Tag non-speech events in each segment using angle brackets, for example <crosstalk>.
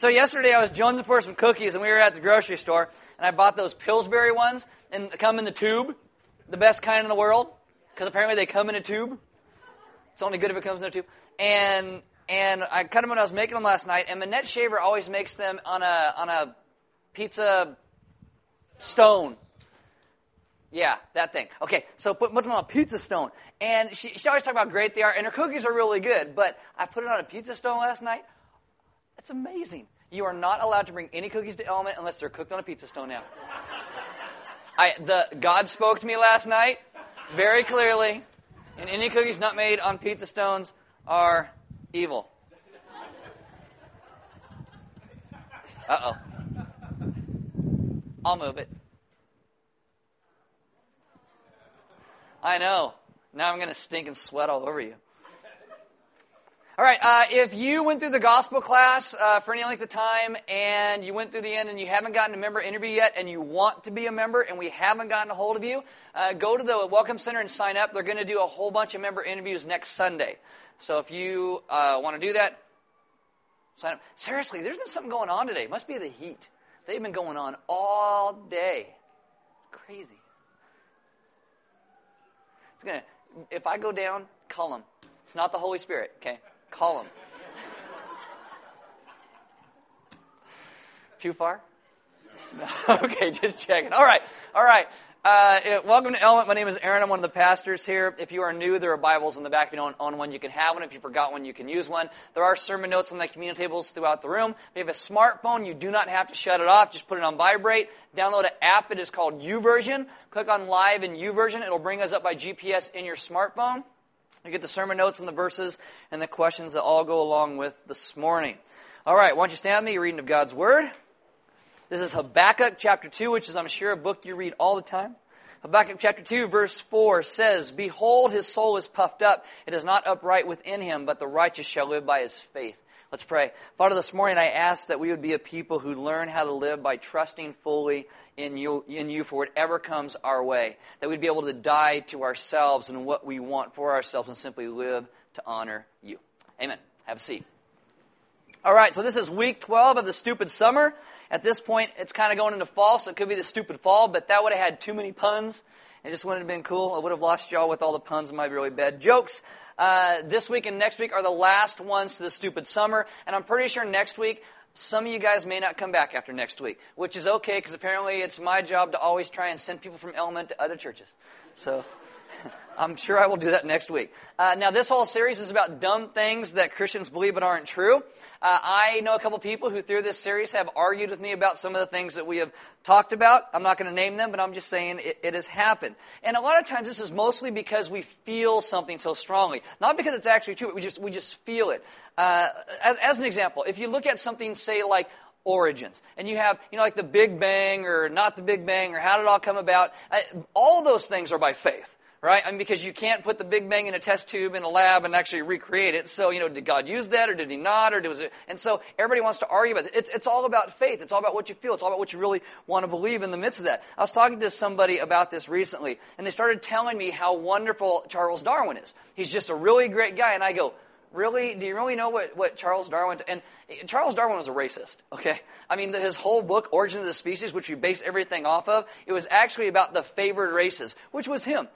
So yesterday I was jonesing for some cookies, and we were at the grocery store, and I bought those Pillsbury ones, and come in the tube, the best kind in the world, because apparently they come in a tube. It's only good if it comes in a tube. And and I cut them when I was making them last night. And Minette Shaver always makes them on a on a pizza stone. Yeah, that thing. Okay, so put, them on a pizza stone. And she, she always talks about great they are, and her cookies are really good. But I put it on a pizza stone last night. It's amazing. You are not allowed to bring any cookies to Element unless they're cooked on a pizza stone now. I, the, God spoke to me last night very clearly. And any cookies not made on pizza stones are evil. Uh oh. I'll move it. I know. Now I'm going to stink and sweat all over you. All right, uh, if you went through the gospel class uh, for any length of time and you went through the end and you haven't gotten a member interview yet and you want to be a member and we haven't gotten a hold of you, uh, go to the Welcome Center and sign up. They're going to do a whole bunch of member interviews next Sunday. So if you uh, want to do that, sign up. Seriously, there's been something going on today. It must be the heat. They've been going on all day. Crazy. It's gonna. If I go down, call them. It's not the Holy Spirit. Okay. Call him. Too far? <laughs> Okay, just checking. All right, all right. Uh, welcome to Element. My name is Aaron. I'm one of the pastors here. If you are new, there are Bibles in the back. If you don't own one, you can have one. If you forgot one, you can use one. There are sermon notes on the community tables throughout the room. If you have a smartphone, you do not have to shut it off. Just put it on vibrate. Download an app. It is called YouVersion. Click on Live in YouVersion. It'll bring us up by GPS in your smartphone. You get the sermon notes and the verses and the questions that all go along with this morning. All right, why don't you stand with me? reading of God's Word. This is Habakkuk chapter 2, which is, I'm sure, a book you read all the time. Habakkuk chapter 2, verse 4 says, Behold, his soul is puffed up. It is not upright within him, but the righteous shall live by his faith. Let's pray. Father, this morning I ask that we would be a people who learn how to live by trusting fully in you, in you for whatever comes our way. That we'd be able to die to ourselves and what we want for ourselves and simply live to honor you. Amen. Have a seat. All right, so this is week 12 of the stupid summer. At this point, it's kind of going into fall, so it could be the stupid fall, but that would have had too many puns. It just wouldn't have been cool. I would have lost y'all with all the puns and my really bad jokes. Uh, this week and next week are the last ones to the stupid summer, and I'm pretty sure next week some of you guys may not come back after next week, which is okay because apparently it's my job to always try and send people from Element to other churches. So <laughs> I'm sure I will do that next week. Uh, now, this whole series is about dumb things that Christians believe but aren't true. Uh, I know a couple people who, through this series, have argued with me about some of the things that we have talked about. I'm not going to name them, but I'm just saying it, it has happened. And a lot of times, this is mostly because we feel something so strongly, not because it's actually true. We just we just feel it. Uh, as, as an example, if you look at something, say like origins. And you have, you know, like the Big Bang or not the Big Bang or how did it all come about. All those things are by faith right? I mean, because you can't put the Big Bang in a test tube in a lab and actually recreate it. So, you know, did God use that or did he not? Or was it? And so everybody wants to argue about it. It's, it's all about faith. It's all about what you feel. It's all about what you really want to believe in the midst of that. I was talking to somebody about this recently and they started telling me how wonderful Charles Darwin is. He's just a really great guy. And I go, really do you really know what, what charles darwin and charles darwin was a racist okay i mean his whole book origins of the species which we base everything off of it was actually about the favored races which was him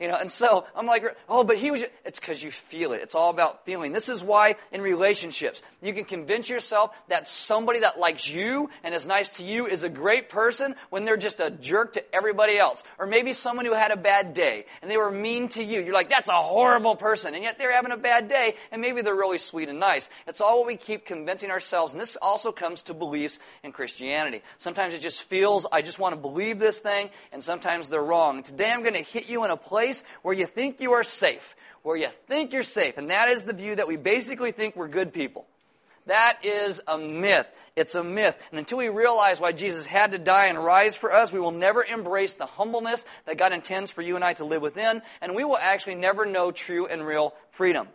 you know, and so I'm like, oh, but he was, just, it's because you feel it. It's all about feeling. This is why in relationships, you can convince yourself that somebody that likes you and is nice to you is a great person when they're just a jerk to everybody else. Or maybe someone who had a bad day and they were mean to you. You're like, that's a horrible person. And yet they're having a bad day and maybe they're really sweet and nice. It's all what we keep convincing ourselves. And this also comes to beliefs in Christianity. Sometimes it just feels, I just want to believe this thing, and sometimes they're wrong. Today I'm going to hit you in a place place where you think you are safe, where you think you're safe. And that is the view that we basically think we're good people. That is a myth. It's a myth. And until we realize why Jesus had to die and rise for us, we will never embrace the humbleness that God intends for you and I to live within, and we will actually never know true and real freedom.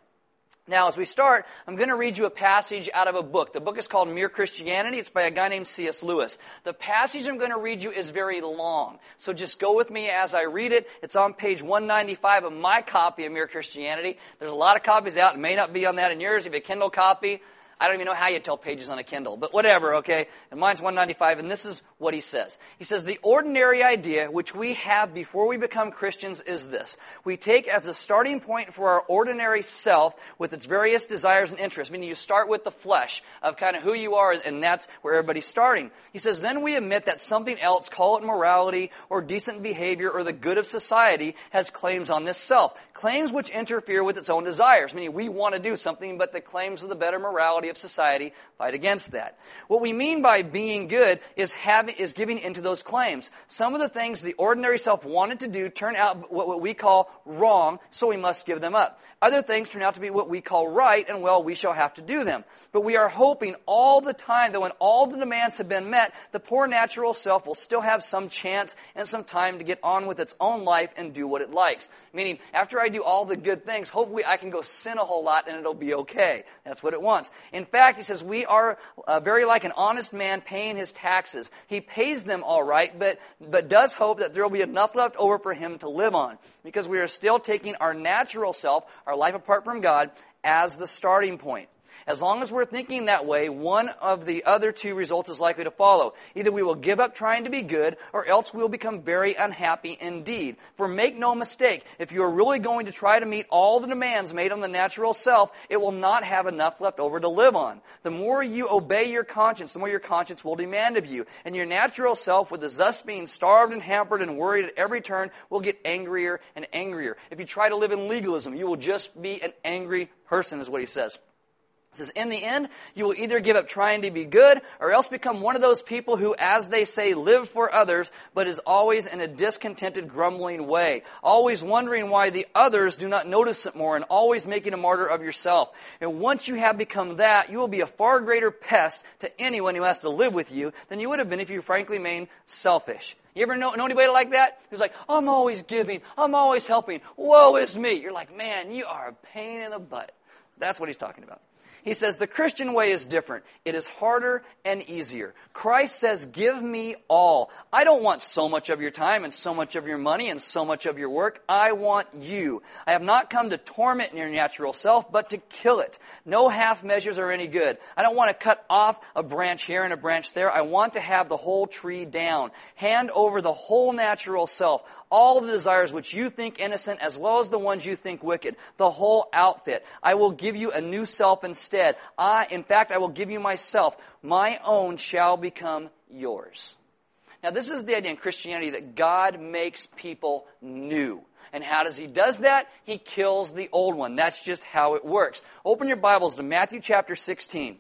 Now, as we start, I'm going to read you a passage out of a book. The book is called Mere Christianity. It's by a guy named C.S. Lewis. The passage I'm going to read you is very long. So just go with me as I read it. It's on page 195 of my copy of Mere Christianity. There's a lot of copies out. It may not be on that in yours. If you have a Kindle copy, I don't even know how you tell pages on a Kindle, but whatever, okay? And mine's 195, and this is what he says. He says, The ordinary idea which we have before we become Christians is this. We take as a starting point for our ordinary self with its various desires and interests, meaning you start with the flesh of kind of who you are, and that's where everybody's starting. He says, Then we admit that something else, call it morality or decent behavior or the good of society, has claims on this self. Claims which interfere with its own desires, meaning we want to do something, but the claims of the better morality of society fight against that. What we mean by being good is having, is giving into those claims. Some of the things the ordinary self wanted to do turn out what, what we call wrong, so we must give them up. Other things turn out to be what we call right, and well, we shall have to do them. But we are hoping all the time that when all the demands have been met, the poor natural self will still have some chance and some time to get on with its own life and do what it likes. Meaning, after I do all the good things, hopefully I can go sin a whole lot and it'll be okay. That's what it wants. In fact, he says, we are uh, very like an honest man paying his taxes. He pays them all right, but, but does hope that there will be enough left over for him to live on. Because we are still taking our natural self, our life apart from God, as the starting point. As long as we're thinking that way, one of the other two results is likely to follow. Either we will give up trying to be good, or else we will become very unhappy indeed. For make no mistake, if you are really going to try to meet all the demands made on the natural self, it will not have enough left over to live on. The more you obey your conscience, the more your conscience will demand of you. And your natural self, with thus being starved and hampered and worried at every turn, will get angrier and angrier. If you try to live in legalism, you will just be an angry person, is what he says. It says, in the end, you will either give up trying to be good or else become one of those people who, as they say, live for others, but is always in a discontented, grumbling way. Always wondering why the others do not notice it more and always making a martyr of yourself. And once you have become that, you will be a far greater pest to anyone who has to live with you than you would have been if you frankly remained selfish. You ever know, know anybody like that? Who's like, I'm always giving, I'm always helping, woe is me. You're like, man, you are a pain in the butt. That's what he's talking about. He says the Christian way is different. It is harder and easier. Christ says, give me all. I don't want so much of your time and so much of your money and so much of your work. I want you. I have not come to torment your natural self, but to kill it. No half measures are any good. I don't want to cut off a branch here and a branch there. I want to have the whole tree down. Hand over the whole natural self all the desires which you think innocent as well as the ones you think wicked, the whole outfit. I will give you a new self instead. I, in fact, I will give you myself. My own shall become yours. Now, this is the idea in Christianity that God makes people new. And how does he does that? He kills the old one. That's just how it works. Open your Bibles to Matthew chapter 16.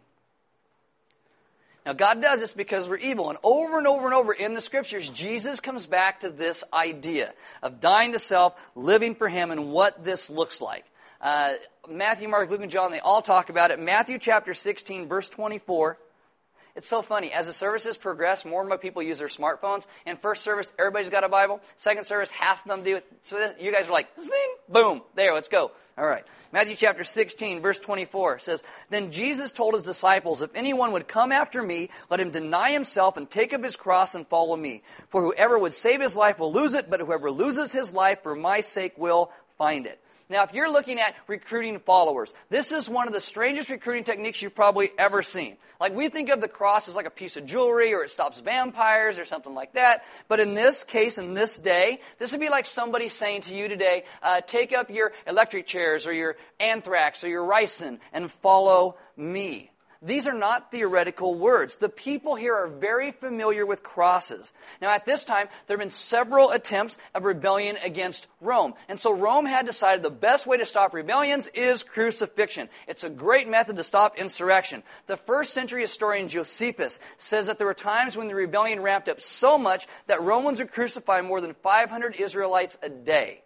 Now, God does this because we're evil. And over and over and over in the scriptures, Jesus comes back to this idea of dying to self, living for Him, and what this looks like. Uh, Matthew, Mark, Luke, and John, they all talk about it. Matthew chapter 16, verse 24. It's so funny. As the services progress, more and more people use their smartphones. In first service, everybody's got a Bible. Second service, half of them do it. So you guys are like, zing, boom, there, let's go. All right. Matthew chapter 16, verse 24 says, Then Jesus told his disciples, If anyone would come after me, let him deny himself and take up his cross and follow me. For whoever would save his life will lose it, but whoever loses his life for my sake will find it. Now, if you're looking at recruiting followers, this is one of the strangest recruiting techniques you've probably ever seen. Like, we think of the cross as like a piece of jewelry or it stops vampires or something like that. But in this case, in this day, this would be like somebody saying to you today, uh, take up your electric chairs or your anthrax or your ricin and follow me. These are not theoretical words. The people here are very familiar with crosses. Now, at this time, there have been several attempts of rebellion against Rome. And so Rome had decided the best way to stop rebellions is crucifixion. It's a great method to stop insurrection. The first century historian Josephus says that there were times when the rebellion ramped up so much that Romans would crucify more than 500 Israelites a day.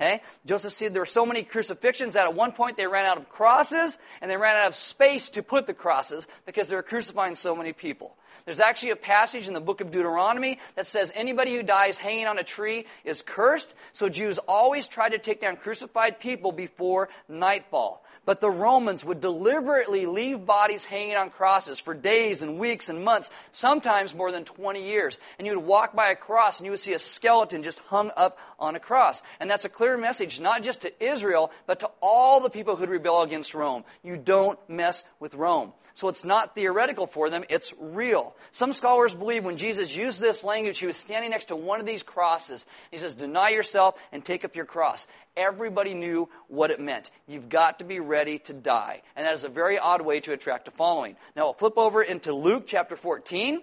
Okay? Joseph said there were so many crucifixions that at one point they ran out of crosses and they ran out of space to put the crosses because they were crucifying so many people. There's actually a passage in the book of Deuteronomy that says anybody who dies hanging on a tree is cursed. So Jews always try to take down crucified people before nightfall. But the Romans would deliberately leave bodies hanging on crosses for days and weeks and months, sometimes more than 20 years. And you would walk by a cross and you would see a skeleton just hung up on a cross. And that's a clear message not just to Israel, but to all the people who'd rebel against Rome. You don't mess with Rome. So it's not theoretical for them, it's real. Some scholars believe when Jesus used this language, he was standing next to one of these crosses. He says, Deny yourself and take up your cross. Everybody knew what it meant. You've got to be ready to die. And that is a very odd way to attract a following. Now, we'll flip over into Luke chapter 14.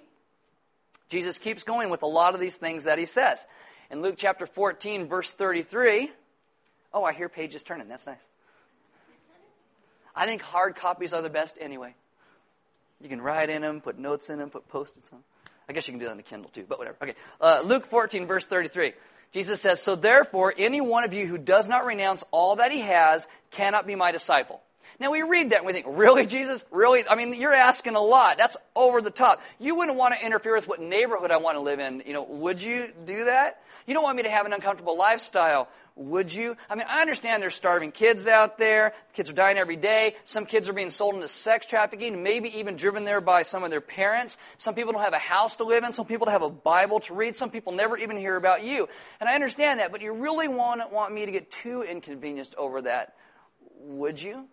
Jesus keeps going with a lot of these things that he says. In Luke chapter 14, verse 33, oh, I hear pages turning. That's nice. I think hard copies are the best anyway. You can write in them, put notes in them, put post-its on. I guess you can do that on the Kindle too, but whatever. Okay, uh, Luke 14, verse 33. Jesus says, So therefore, any one of you who does not renounce all that he has cannot be my disciple. Now we read that and we think, really, Jesus? Really? I mean, you're asking a lot. That's over the top. You wouldn't want to interfere with what neighborhood I want to live in. You know, would you do that? You don't want me to have an uncomfortable lifestyle. Would you? I mean, I understand there's starving kids out there. Kids are dying every day. Some kids are being sold into sex trafficking, maybe even driven there by some of their parents. Some people don't have a house to live in. Some people don't have a Bible to read. Some people never even hear about you. And I understand that, but you really want, want me to get too inconvenienced over that. Would you?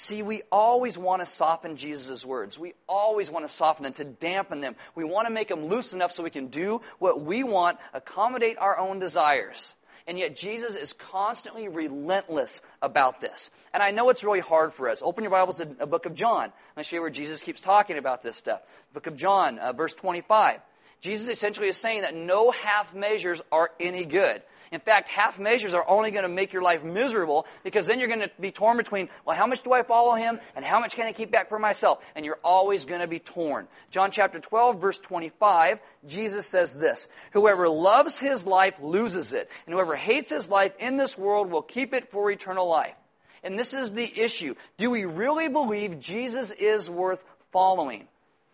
See, we always want to soften Jesus' words. We always want to soften them, to dampen them. We want to make them loose enough so we can do what we want, accommodate our own desires. And yet Jesus is constantly relentless about this. And I know it's really hard for us. Open your Bibles to a book of John. I'll show you where Jesus keeps talking about this stuff. Book of John, uh, verse 25. Jesus essentially is saying that no half measures are any good. In fact, half measures are only going to make your life miserable because then you're going to be torn between, well, how much do I follow him and how much can I keep back for myself? And you're always going to be torn. John chapter 12 verse 25, Jesus says this, whoever loves his life loses it, and whoever hates his life in this world will keep it for eternal life. And this is the issue. Do we really believe Jesus is worth following?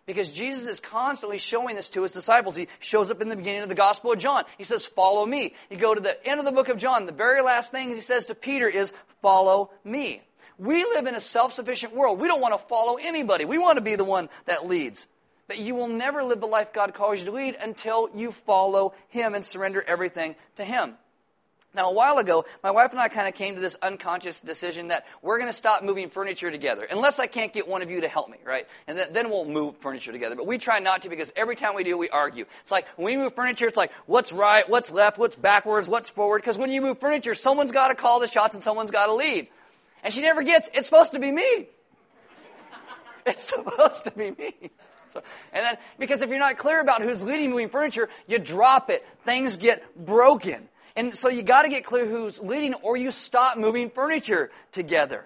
Because Jesus is constantly showing this to his disciples. He shows up in the beginning of the Gospel of John. He says, Follow me. You go to the end of the book of John. The very last thing he says to Peter is, Follow me. We live in a self sufficient world. We don't want to follow anybody. We want to be the one that leads. But you will never live the life God calls you to lead until you follow Him and surrender everything to Him. Now, a while ago, my wife and I kind of came to this unconscious decision that we're going to stop moving furniture together, unless I can't get one of you to help me, right? And then, then we'll move furniture together. But we try not to because every time we do, we argue. It's like when we move furniture, it's like what's right, what's left, what's backwards, what's forward. Because when you move furniture, someone's got to call the shots and someone's got to lead. And she never gets, it's supposed to be me. <laughs> It's supposed to be me. So, and then, because if you're not clear about who's leading moving furniture, you drop it. Things get broken. And so you got to get clear who's leading or you stop moving furniture together.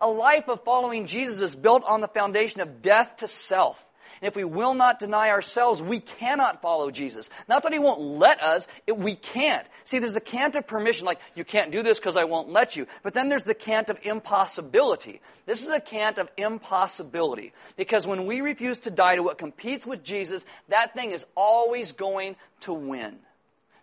A life of following Jesus is built on the foundation of death to self. And if we will not deny ourselves, we cannot follow Jesus. Not that he won't let us, it, we can't. See, there's the can't of permission, like, you can't do this because I won't let you. But then there's the can't of impossibility. This is a can't of impossibility. Because when we refuse to die to what competes with Jesus, that thing is always going to win.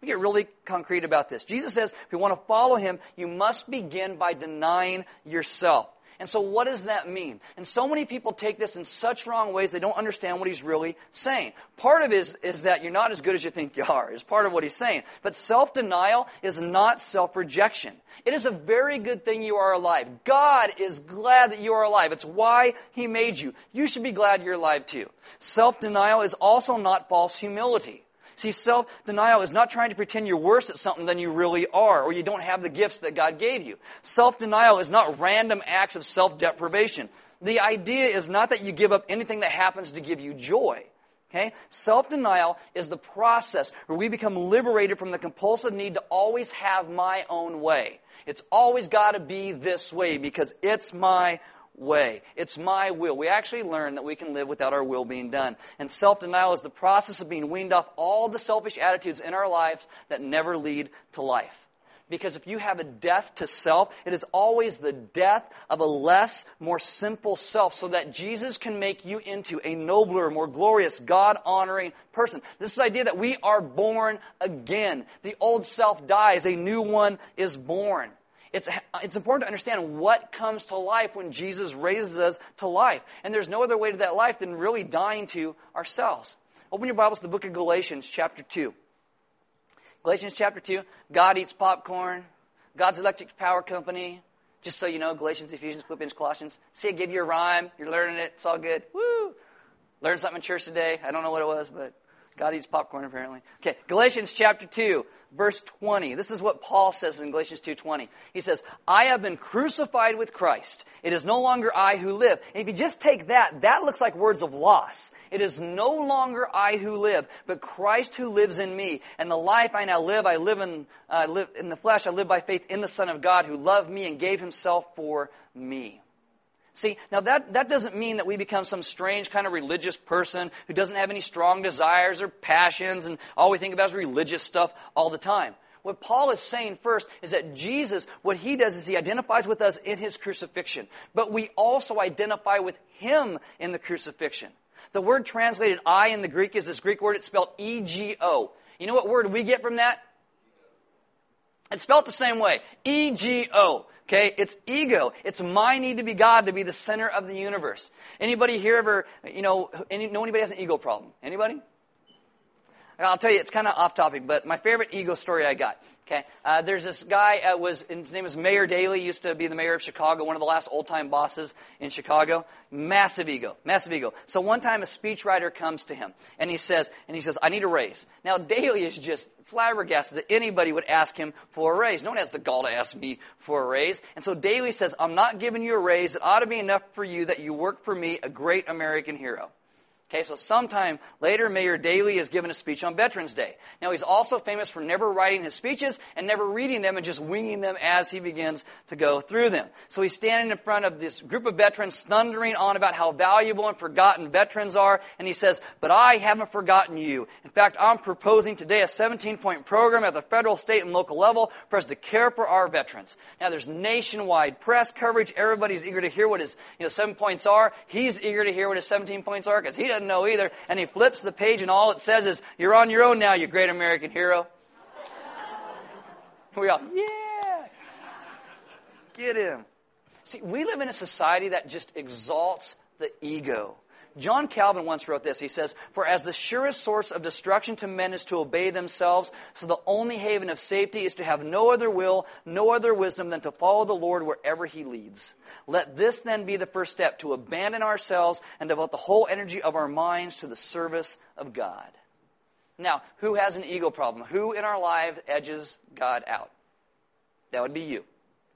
Me get really concrete about this. Jesus says if you want to follow him, you must begin by denying yourself. And so what does that mean? And so many people take this in such wrong ways they don't understand what he's really saying. Part of it is, is that you're not as good as you think you are, is part of what he's saying. But self-denial is not self-rejection. It is a very good thing you are alive. God is glad that you are alive. It's why he made you. You should be glad you're alive too. Self-denial is also not false humility. See, self-denial is not trying to pretend you're worse at something than you really are, or you don't have the gifts that God gave you. Self-denial is not random acts of self-deprivation. The idea is not that you give up anything that happens to give you joy. Okay? Self-denial is the process where we become liberated from the compulsive need to always have my own way. It's always got to be this way because it's my way. It's my will. We actually learn that we can live without our will being done. And self denial is the process of being weaned off all the selfish attitudes in our lives that never lead to life. Because if you have a death to self, it is always the death of a less, more sinful self so that Jesus can make you into a nobler, more glorious, God honoring person. This is the idea that we are born again. The old self dies, a new one is born. It's, it's important to understand what comes to life when Jesus raises us to life. And there's no other way to that life than really dying to ourselves. Open your Bibles to the book of Galatians, chapter 2. Galatians chapter 2. God eats popcorn. God's electric power company. Just so you know, Galatians, Ephesians, Philippians, Colossians. See, I give you a rhyme. You're learning it. It's all good. Woo! Learned something in church today. I don't know what it was, but God eats popcorn apparently. Okay, Galatians chapter 2, verse 20. This is what Paul says in Galatians 2:20. He says, "I have been crucified with Christ. It is no longer I who live." And if you just take that, that looks like words of loss. It is no longer I who live, but Christ who lives in me. And the life I now live, I live in uh, live in the flesh. I live by faith in the Son of God who loved me and gave himself for me. See, now that, that doesn't mean that we become some strange kind of religious person who doesn't have any strong desires or passions and all we think about is religious stuff all the time. What Paul is saying first is that Jesus, what he does is he identifies with us in his crucifixion, but we also identify with him in the crucifixion. The word translated I in the Greek is this Greek word, it's spelled E-G-O. You know what word we get from that? It's spelled the same way. E-G-O. Okay, it's ego. It's my need to be God to be the center of the universe. Anybody here ever, you know, any, know anybody has an ego problem? Anybody? I'll tell you, it's kind of off topic, but my favorite ego story I got. Okay, uh, there's this guy. Uh, was his name is Mayor Daley. Used to be the mayor of Chicago, one of the last old time bosses in Chicago. Massive ego, massive ego. So one time a speechwriter comes to him and he says, and he says, I need a raise. Now Daley is just flabbergasted that anybody would ask him for a raise. No one has the gall to ask me for a raise. And so Daley says, I'm not giving you a raise. It ought to be enough for you that you work for me, a great American hero. Okay, so sometime later, Mayor Daley is given a speech on Veterans Day. Now, he's also famous for never writing his speeches and never reading them and just winging them as he begins to go through them. So he's standing in front of this group of veterans, thundering on about how valuable and forgotten veterans are, and he says, But I haven't forgotten you. In fact, I'm proposing today a 17 point program at the federal, state, and local level for us to care for our veterans. Now, there's nationwide press coverage. Everybody's eager to hear what his you know, seven points are. He's eager to hear what his 17 points are because he know either. And he flips the page, and all it says is, You're on your own now, you great American hero. <laughs> we all, Yeah! Get him. See, we live in a society that just exalts the ego. John Calvin once wrote this. He says, For as the surest source of destruction to men is to obey themselves, so the only haven of safety is to have no other will, no other wisdom than to follow the Lord wherever he leads. Let this then be the first step to abandon ourselves and devote the whole energy of our minds to the service of God. Now, who has an ego problem? Who in our life edges God out? That would be you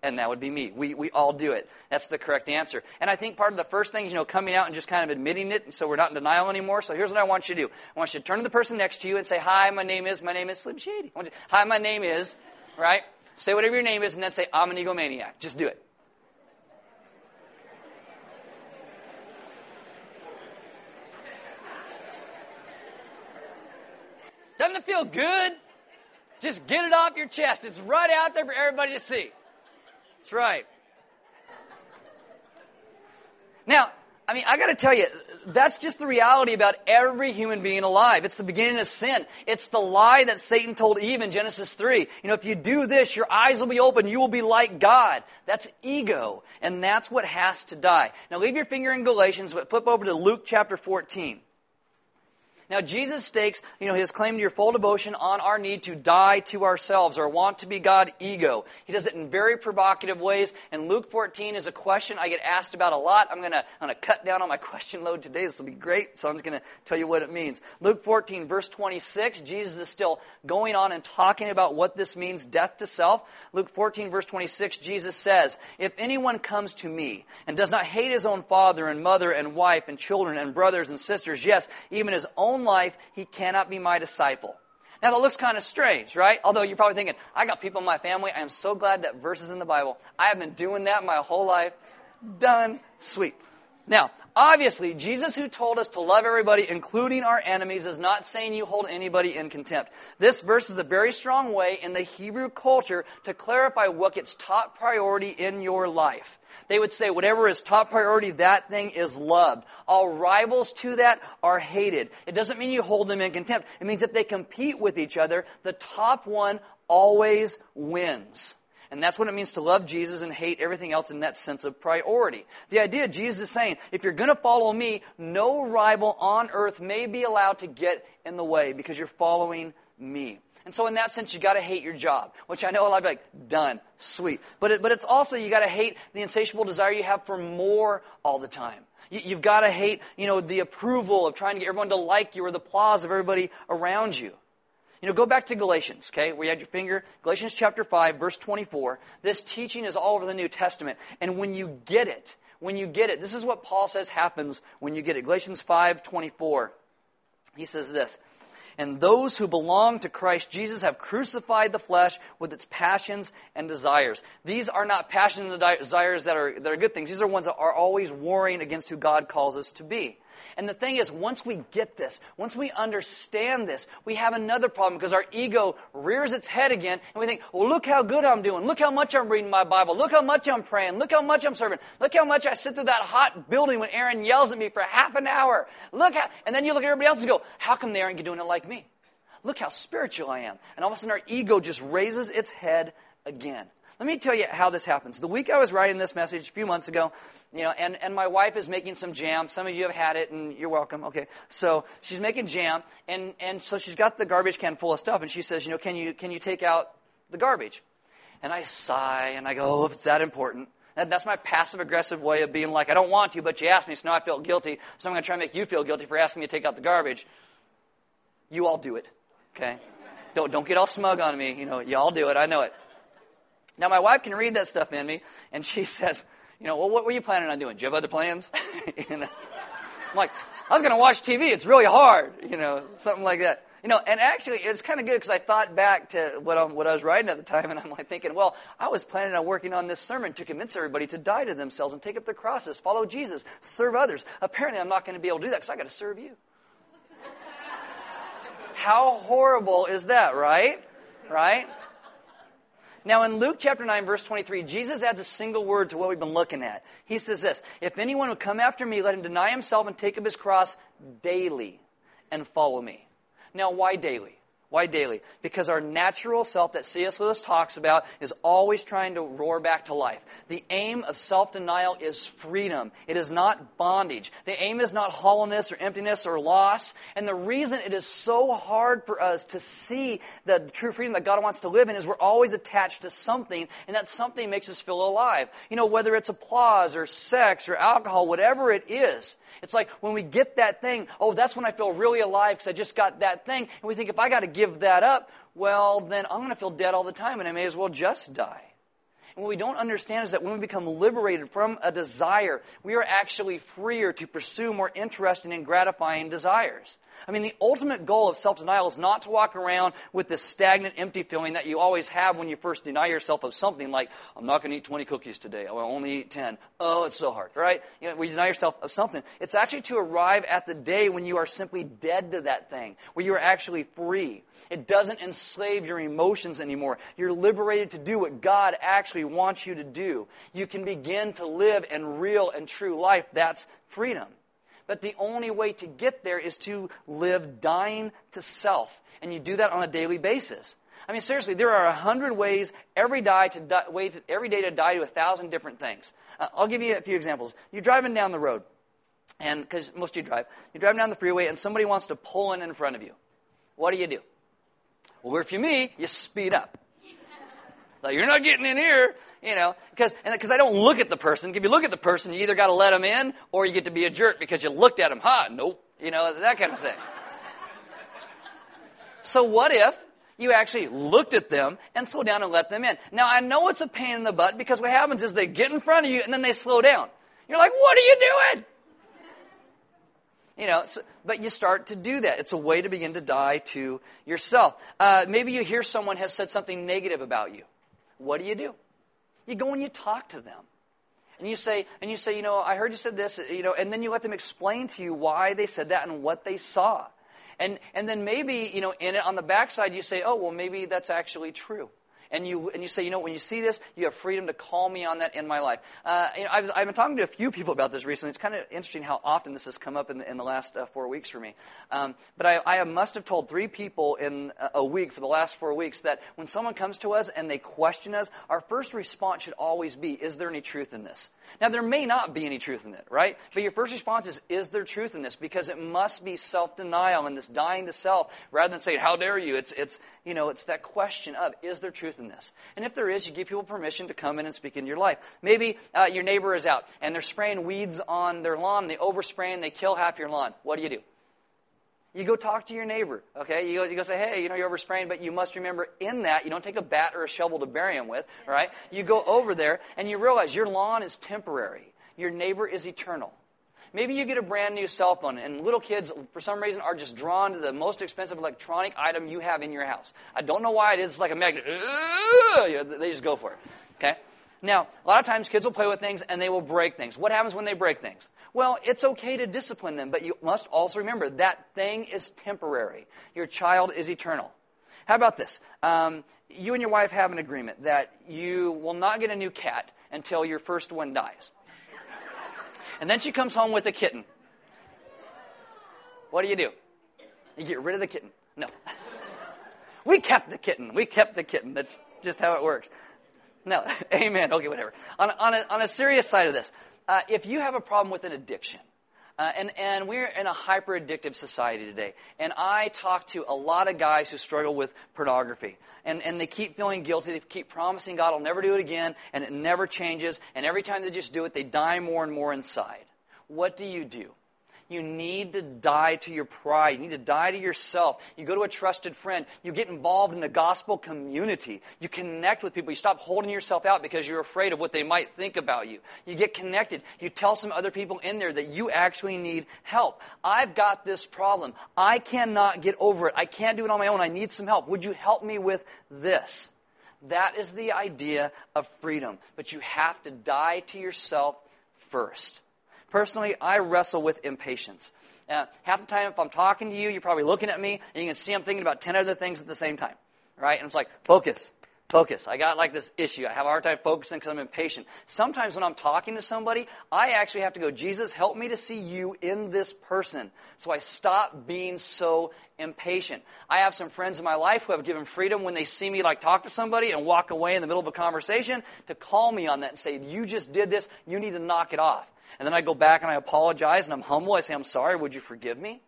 and that would be me. We, we all do it. That's the correct answer. And I think part of the first thing is, you know, coming out and just kind of admitting it, and so we're not in denial anymore. So here's what I want you to do. I want you to turn to the person next to you and say, hi, my name is, my name is Slim Shady. You, hi, my name is, right? Say whatever your name is, and then say, I'm an egomaniac. Just do it. Doesn't it feel good? Just get it off your chest. It's right out there for everybody to see. That's right. Now, I mean, I got to tell you, that's just the reality about every human being alive. It's the beginning of sin. It's the lie that Satan told Eve in Genesis 3. You know, if you do this, your eyes will be open. You will be like God. That's ego. And that's what has to die. Now, leave your finger in Galatians, but flip over to Luke chapter 14. Now, Jesus stakes, you know, his claim to your full devotion on our need to die to ourselves, our want to be God ego. He does it in very provocative ways. And Luke 14 is a question I get asked about a lot. I'm gonna, I'm gonna cut down on my <laughs> question load today. This will be great. So I'm just gonna tell you what it means. Luke 14 verse 26, Jesus is still going on and talking about what this means, death to self. Luke 14 verse 26, Jesus says, if anyone comes to me and does not hate his own father and mother and wife and children and brothers and sisters, yes, even his own own life, he cannot be my disciple. Now that looks kind of strange, right? Although you're probably thinking, I got people in my family. I am so glad that verse is in the Bible. I have been doing that my whole life. Done. Sweet. Now, obviously, Jesus who told us to love everybody, including our enemies, is not saying you hold anybody in contempt. This verse is a very strong way in the Hebrew culture to clarify what gets top priority in your life. They would say whatever is top priority, that thing is loved. All rivals to that are hated. It doesn't mean you hold them in contempt. It means if they compete with each other, the top one always wins. And that's what it means to love Jesus and hate everything else in that sense of priority. The idea Jesus is saying, if you're going to follow me, no rival on earth may be allowed to get in the way because you're following me. And so in that sense, you gotta hate your job, which I know a lot of like, done, sweet. But, it, but it's also, you gotta hate the insatiable desire you have for more all the time. You, you've gotta hate, you know, the approval of trying to get everyone to like you or the applause of everybody around you. You know, go back to Galatians, okay, where you had your finger. Galatians chapter 5, verse 24. This teaching is all over the New Testament. And when you get it, when you get it, this is what Paul says happens when you get it. Galatians 5, 24. He says this. And those who belong to Christ Jesus have crucified the flesh with its passions and desires. These are not passions and desires that are, that are good things. These are ones that are always warring against who God calls us to be. And the thing is, once we get this, once we understand this, we have another problem because our ego rears its head again and we think, well, look how good I'm doing. Look how much I'm reading my Bible. Look how much I'm praying. Look how much I'm serving. Look how much I sit through that hot building when Aaron yells at me for half an hour. Look how, and then you look at everybody else and go, how come they aren't doing it like me? Look how spiritual I am. And all of a sudden our ego just raises its head again. Let me tell you how this happens. The week I was writing this message a few months ago, you know, and, and my wife is making some jam. Some of you have had it, and you're welcome. Okay, so she's making jam, and, and so she's got the garbage can full of stuff, and she says, you know, can you, can you take out the garbage? And I sigh, and I go, oh, if it's that important. And that's my passive aggressive way of being like, I don't want to, but you asked me, so now I feel guilty, so I'm going to try and make you feel guilty for asking me to take out the garbage. You all do it, okay? Don't, don't get all smug on me. You know, you all do it. I know it. Now, my wife can read that stuff in me, and she <laughs> says, you know, well, what were you planning on doing? Do you have other plans? <laughs> I'm like, I was going to watch TV. It's really hard, you know, something like that. You know, and actually, it's kind of good because I thought back to what, i what I was writing at the time, and I'm like thinking, well, I was planning on working on this sermon to convince everybody to die to themselves and take up their crosses, follow Jesus, serve others. Apparently, I'm not going to be able to do that because I got to serve you. How horrible is that, right? Right? Now, in Luke chapter 9, verse 23, Jesus adds a single word to what we've been looking at. He says this If anyone would come after me, let him deny himself and take up his cross daily and follow me. Now, why daily? Why daily? Because our natural self that C.S. Lewis talks about is always trying to roar back to life. The aim of self denial is freedom. It is not bondage. The aim is not hollowness or emptiness or loss. And the reason it is so hard for us to see the true freedom that God wants to live in is we're always attached to something, and that something makes us feel alive. You know, whether it's applause or sex or alcohol, whatever it is. It's like when we get that thing, oh, that's when I feel really alive because I just got that thing. And we think if I got to give that up, well, then I'm going to feel dead all the time and I may as well just die. And what we don't understand is that when we become liberated from a desire, we are actually freer to pursue more interesting and gratifying desires. I mean, the ultimate goal of self denial is not to walk around with this stagnant, empty feeling that you always have when you first deny yourself of something like, I'm not going to eat 20 cookies today. I'll only eat 10. Oh, it's so hard, right? You know, you deny yourself of something, it's actually to arrive at the day when you are simply dead to that thing, where you are actually free. It doesn't enslave your emotions anymore. You're liberated to do what God actually wants you to do. You can begin to live in real and true life. That's freedom. But the only way to get there is to live dying to self. And you do that on a daily basis. I mean, seriously, there are a hundred ways every, die to die, way to, every day to die to a thousand different things. Uh, I'll give you a few examples. You're driving down the road, and because most of you drive, you're driving down the freeway, and somebody wants to pull in in front of you. What do you do? Well, if you're me, you speed up. Like, you're not getting in here you know, because because I don't look at the person. If you look at the person, you either got to let them in or you get to be a jerk because you looked at them. Ha, nope, you know that kind of thing. so what if you actually looked at them and slowed down and let them in? Now I know it's a pain in the butt because what happens is they get in front of you and then they slow down. You're like, what are you doing? You know, so, but you start to do that. It's a way to begin to die to yourself. Uh, maybe you hear someone has said something negative about you. What do you do? You go and you talk to them. And you say, and you say, you know, I heard you said this, you know, and then you let them explain to you why they said that and what they saw. And, and then maybe, you know, in it, on the backside, you say, oh, well, maybe that's actually true. And you and you say, you know, when you see this, you have freedom to call me on that in my life. Uh, you know, I've, I've been talking to a few people about this recently. It's kind of interesting how often this has come up in the, in the last uh, four weeks for me. Um, but I, I must have told three people in a week for the last four weeks that when someone comes to us and they question us, our first response should always be, "Is there any truth in this?" Now, there may not be any truth in it, right? But your first response is, is there truth in this? Because it must be self-denial and this dying to self rather than saying, how dare you? It's, it's, you know, it's that question of, is there truth in this? And if there is, you give people permission to come in and speak into your life. Maybe uh, your neighbor is out and they're spraying weeds on their lawn, they overspray and they kill half your lawn. What do you do? You go talk to your neighbor, okay? You go, you go say, hey, you know, you're overspraying, but you must remember in that, you don't take a bat or a shovel to bury him with, right? You go over there and you realize your lawn is temporary. Your neighbor is eternal. Maybe you get a brand new cell phone and little kids, for some reason, are just drawn to the most expensive electronic item you have in your house. I don't know why it is. It's like a magnet. They just go for it, okay? Now, a lot of times kids will play with things and they will break things. What happens when they break things? Well, it's okay to discipline them, but you must also remember that thing is temporary. Your child is eternal. How about this? Um, you and your wife have an agreement that you will not get a new cat until your first one dies. And then she comes home with a kitten. What do you do? You get rid of the kitten. No. <laughs> we kept the kitten. We kept the kitten. That's just how it works. No, <laughs> amen. Okay, whatever. On, on, a, on a serious side of this, uh, if you have a problem with an addiction, uh, and, and we're in a hyper addictive society today. And I talk to a lot of guys who struggle with pornography. And, and they keep feeling guilty. They keep promising God I'll never do it again. And it never changes. And every time they just do it, they die more and more inside. What do you do? You need to die to your pride. You need to die to yourself. You go to a trusted friend. You get involved in the gospel community. You connect with people. You stop holding yourself out because you're afraid of what they might think about you. You get connected. You tell some other people in there that you actually need help. I've got this problem. I cannot get over it. I can't do it on my own. I need some help. Would you help me with this? That is the idea of freedom. But you have to die to yourself first. Personally, I wrestle with impatience. Uh, half the time, if I'm talking to you, you're probably looking at me, and you can see I'm thinking about 10 other things at the same time. Right? And it's like, focus, focus. I got like this issue. I have a hard time focusing because I'm impatient. Sometimes when I'm talking to somebody, I actually have to go, Jesus, help me to see you in this person. So I stop being so impatient. I have some friends in my life who have given freedom when they see me like talk to somebody and walk away in the middle of a conversation to call me on that and say, you just did this. You need to knock it off. And then I go back and I apologize and I'm humble. I say, I'm sorry. Would you forgive me?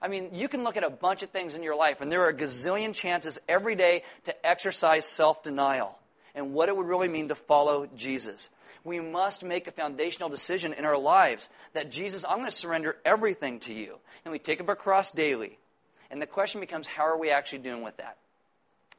I mean, you can look at a bunch of things in your life, and there are a gazillion chances every day to exercise self denial and what it would really mean to follow Jesus. We must make a foundational decision in our lives that Jesus, I'm going to surrender everything to you. And we take up our cross daily. And the question becomes, how are we actually doing with that?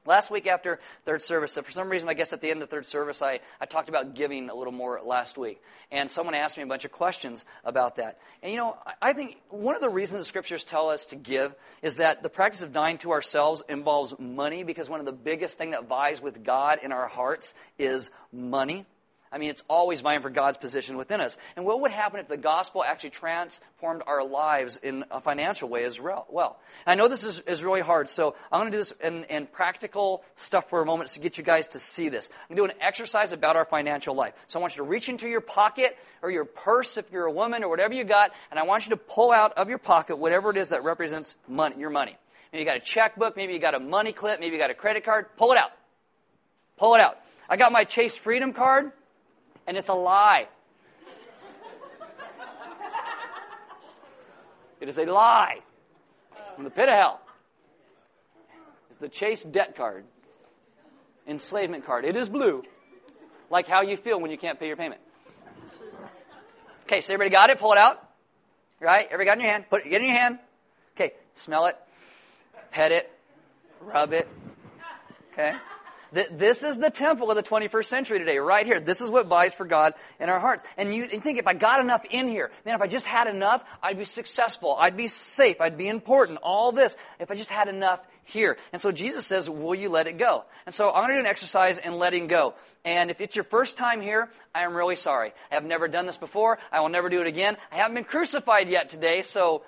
Last week after third service, for some reason, I guess at the end of third service, I, I talked about giving a little more last week. And someone asked me a bunch of questions about that. And you know, I think one of the reasons the scriptures tell us to give is that the practice of dying to ourselves involves money because one of the biggest thing that vies with God in our hearts is money. I mean, it's always vying for God's position within us. And what would happen if the gospel actually transformed our lives in a financial way as well? I know this is, is really hard, so I'm going to do this in, in practical stuff for a moment to get you guys to see this. I'm going to do an exercise about our financial life. So I want you to reach into your pocket or your purse if you're a woman or whatever you got, and I want you to pull out of your pocket whatever it is that represents money, your money. Maybe you got a checkbook, maybe you got a money clip, maybe you got a credit card. Pull it out. Pull it out. I got my Chase Freedom card and it's a lie. It is a lie from the pit of hell. It's the Chase debt card, enslavement card. It is blue, like how you feel when you can't pay your payment. Okay, so everybody got it? Pull it out. Right? Everybody got in your hand? Put it, get in your hand. Okay, smell it, pet it, rub it. Okay? This is the temple of the 21st century today, right here. This is what buys for God in our hearts. And you think if I got enough in here, man, if I just had enough, I'd be successful. I'd be safe. I'd be important. All this. If I just had enough here. And so Jesus says, will you let it go? And so I'm going to do an exercise in letting go. And if it's your first time here, I am really sorry. I have never done this before. I will never do it again. I haven't been crucified yet today, so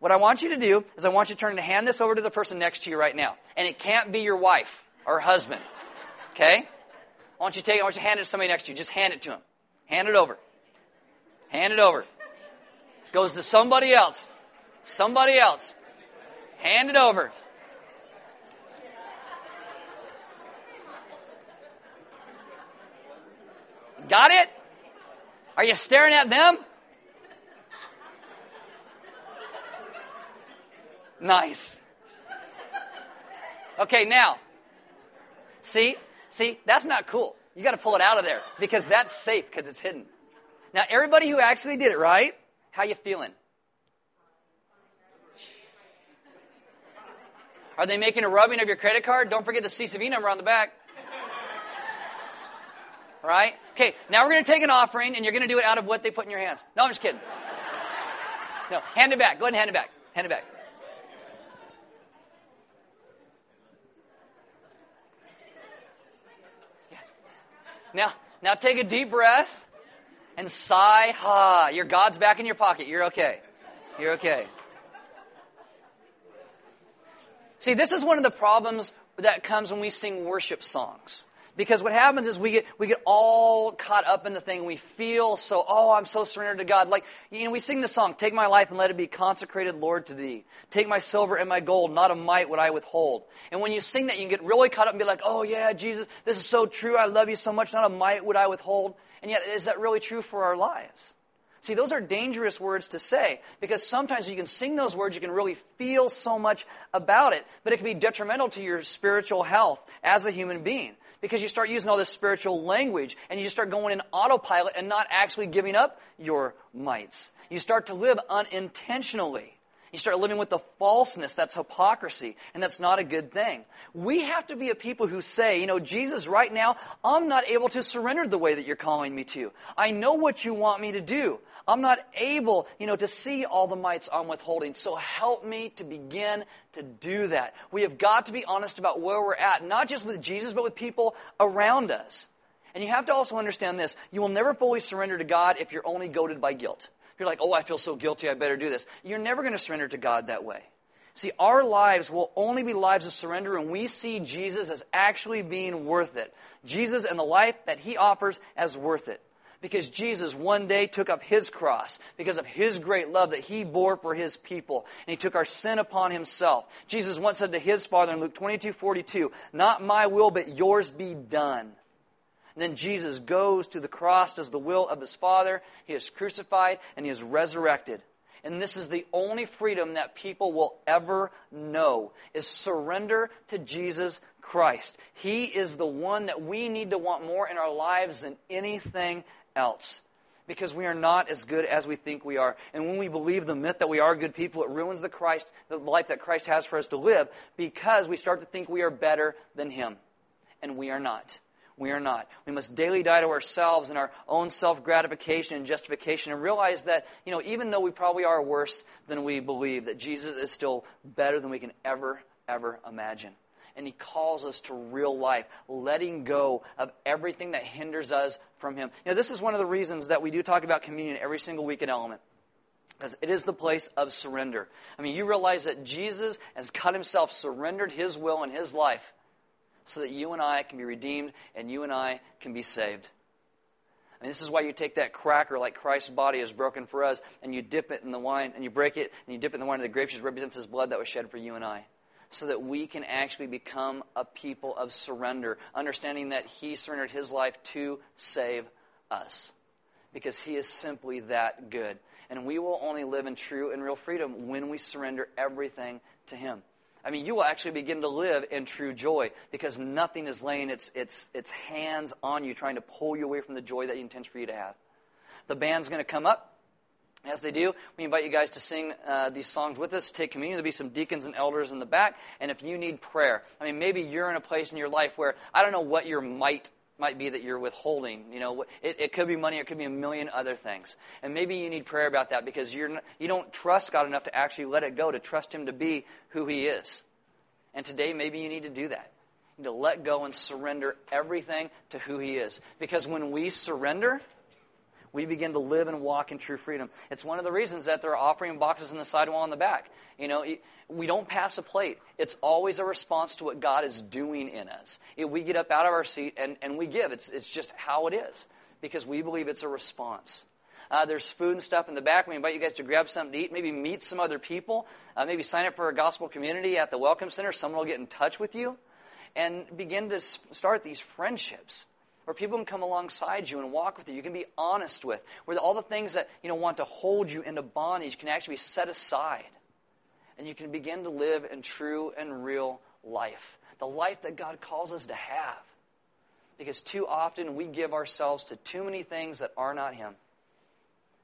what I want you to do is I want you to turn and hand this over to the person next to you right now. And it can't be your wife. or husband. Okay? I want you to take I want you to hand it to somebody next to you. Just hand it to him. Hand it over. Hand it over. Goes to somebody else. Somebody else. Hand it over. Got it? Are you staring at them? Nice. Okay, now. See? See? That's not cool. You got to pull it out of there because that's safe because it's hidden. Now, everybody who actually did it right, how you feeling? Are they making a rubbing of your credit card? Don't forget the CCV number on the back. Right? Okay, now we're going to take an offering and you're going to do it out of what they put in your hands. No, I'm just kidding. No, hand it back. Go ahead and hand it back. Hand it back. Now, now take a deep breath and sigh. Ha, your God's back in your pocket. You're okay. You're okay. See, this is one of the problems that comes when we sing worship songs. Because what happens is we get, we get all caught up in the thing. We feel so, oh, I'm so surrendered to God. Like, you know, we sing the song, Take my life and let it be consecrated, Lord, to thee. Take my silver and my gold, not a mite would I withhold. And when you sing that, you get really caught up and be like, oh yeah, Jesus, this is so true. I love you so much, not a mite would I withhold. And yet, is that really true for our lives? See, those are dangerous words to say because sometimes you can sing those words, you can really feel so much about it, but it can be detrimental to your spiritual health as a human being because you start using all this spiritual language and you start going in autopilot and not actually giving up your mites. You start to live unintentionally. You start living with the falseness. That's hypocrisy. And that's not a good thing. We have to be a people who say, you know, Jesus, right now, I'm not able to surrender the way that you're calling me to. I know what you want me to do. I'm not able, you know, to see all the mites I'm withholding. So help me to begin to do that. We have got to be honest about where we're at, not just with Jesus, but with people around us. And you have to also understand this. You will never fully surrender to God if you're only goaded by guilt you're like, oh, I feel so guilty, I better do this. You're never going to surrender to God that way. See, our lives will only be lives of surrender when we see Jesus as actually being worth it. Jesus and the life that He offers as worth it. Because Jesus one day took up His cross because of His great love that He bore for His people. And He took our sin upon Himself. Jesus once said to His Father in Luke 22, 42, Not my will, but yours be done. And then Jesus goes to the cross as the will of his Father. He is crucified and he is resurrected. And this is the only freedom that people will ever know is surrender to Jesus Christ. He is the one that we need to want more in our lives than anything else. Because we are not as good as we think we are. And when we believe the myth that we are good people, it ruins the Christ, the life that Christ has for us to live because we start to think we are better than Him. And we are not. We are not. We must daily die to ourselves and our own self gratification and justification and realize that, you know, even though we probably are worse than we believe, that Jesus is still better than we can ever, ever imagine. And he calls us to real life, letting go of everything that hinders us from him. You know, this is one of the reasons that we do talk about communion every single week in Element. Because it is the place of surrender. I mean, you realize that Jesus has cut himself, surrendered his will and his life so that you and I can be redeemed and you and I can be saved. And this is why you take that cracker like Christ's body is broken for us and you dip it in the wine and you break it and you dip it in the wine of the grape juice represents his blood that was shed for you and I. So that we can actually become a people of surrender, understanding that he surrendered his life to save us. Because he is simply that good. And we will only live in true and real freedom when we surrender everything to him. I mean, you will actually begin to live in true joy because nothing is laying its, its, its hands on you trying to pull you away from the joy that He intends for you to have. The band's going to come up. As they do, we invite you guys to sing uh, these songs with us, take communion. There'll be some deacons and elders in the back. And if you need prayer, I mean, maybe you're in a place in your life where I don't know what your mite might be that you're withholding. You know, it, it could be money, it could be a million other things. And maybe you need prayer about that because you're not, you don't trust God enough to actually let it go, to trust Him to be who He is. And today, maybe you need to do that. You need to let go and surrender everything to who He is. Because when we surrender, we begin to live and walk in true freedom. It's one of the reasons that there are offering boxes in the sidewall in the back. You know, we don't pass a plate. It's always a response to what God is doing in us. We get up out of our seat and, and we give. It's, it's just how it is because we believe it's a response. Uh, there's food and stuff in the back. We invite you guys to grab something to eat, maybe meet some other people, uh, maybe sign up for a gospel community at the Welcome Center. Someone will get in touch with you and begin to start these friendships where people can come alongside you and walk with you. You can be honest with, where all the things that you know want to hold you into bondage can actually be set aside, and you can begin to live in true and real life, the life that God calls us to have. Because too often we give ourselves to too many things that are not Him,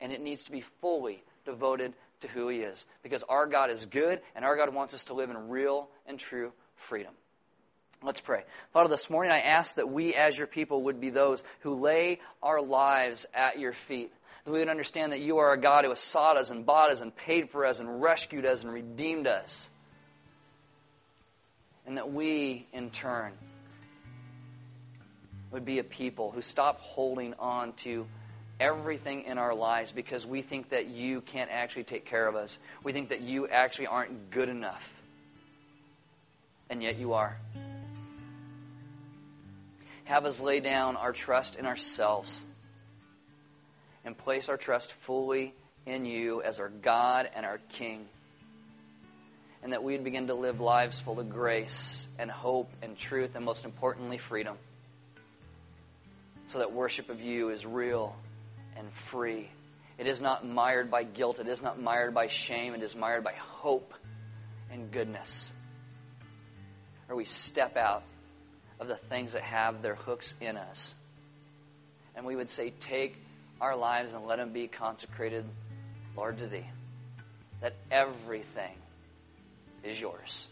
and it needs to be fully devoted to who He is. Because our God is good, and our God wants us to live in real and true freedom. Let's pray. Father, this morning I ask that we as your people would be those who lay our lives at your feet. That we would understand that you are a God who has sought us and bought us and paid for us and rescued us and redeemed us. And that we, in turn, would be a people who stop holding on to everything in our lives because we think that you can't actually take care of us. We think that you actually aren't good enough. And yet you are have us lay down our trust in ourselves and place our trust fully in you as our God and our King. And that we'd begin to live lives full of grace and hope and truth and most importantly, freedom. So that worship of you is real and free. It is not mired by guilt. It is not mired by shame. It is mired by hope and goodness. Or we step out of the things that have their hooks in us. And we would say, Take our lives and let them be consecrated, Lord, to Thee. That everything is yours.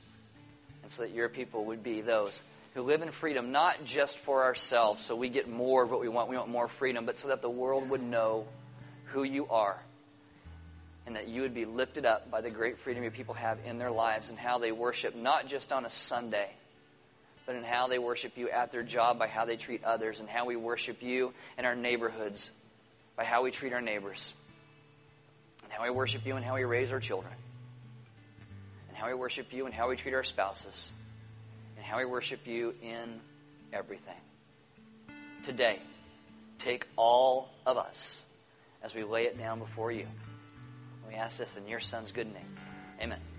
And so that your people would be those who live in freedom, not just for ourselves, so we get more of what we want, we want more freedom, but so that the world would know who you are. And that you would be lifted up by the great freedom your people have in their lives and how they worship, not just on a Sunday but in how they worship you at their job, by how they treat others, and how we worship you in our neighborhoods, by how we treat our neighbors, and how we worship you and how we raise our children, and how we worship you and how we treat our spouses, and how we worship you in everything. Today, take all of us as we lay it down before you. We ask this in your Son's good name. Amen.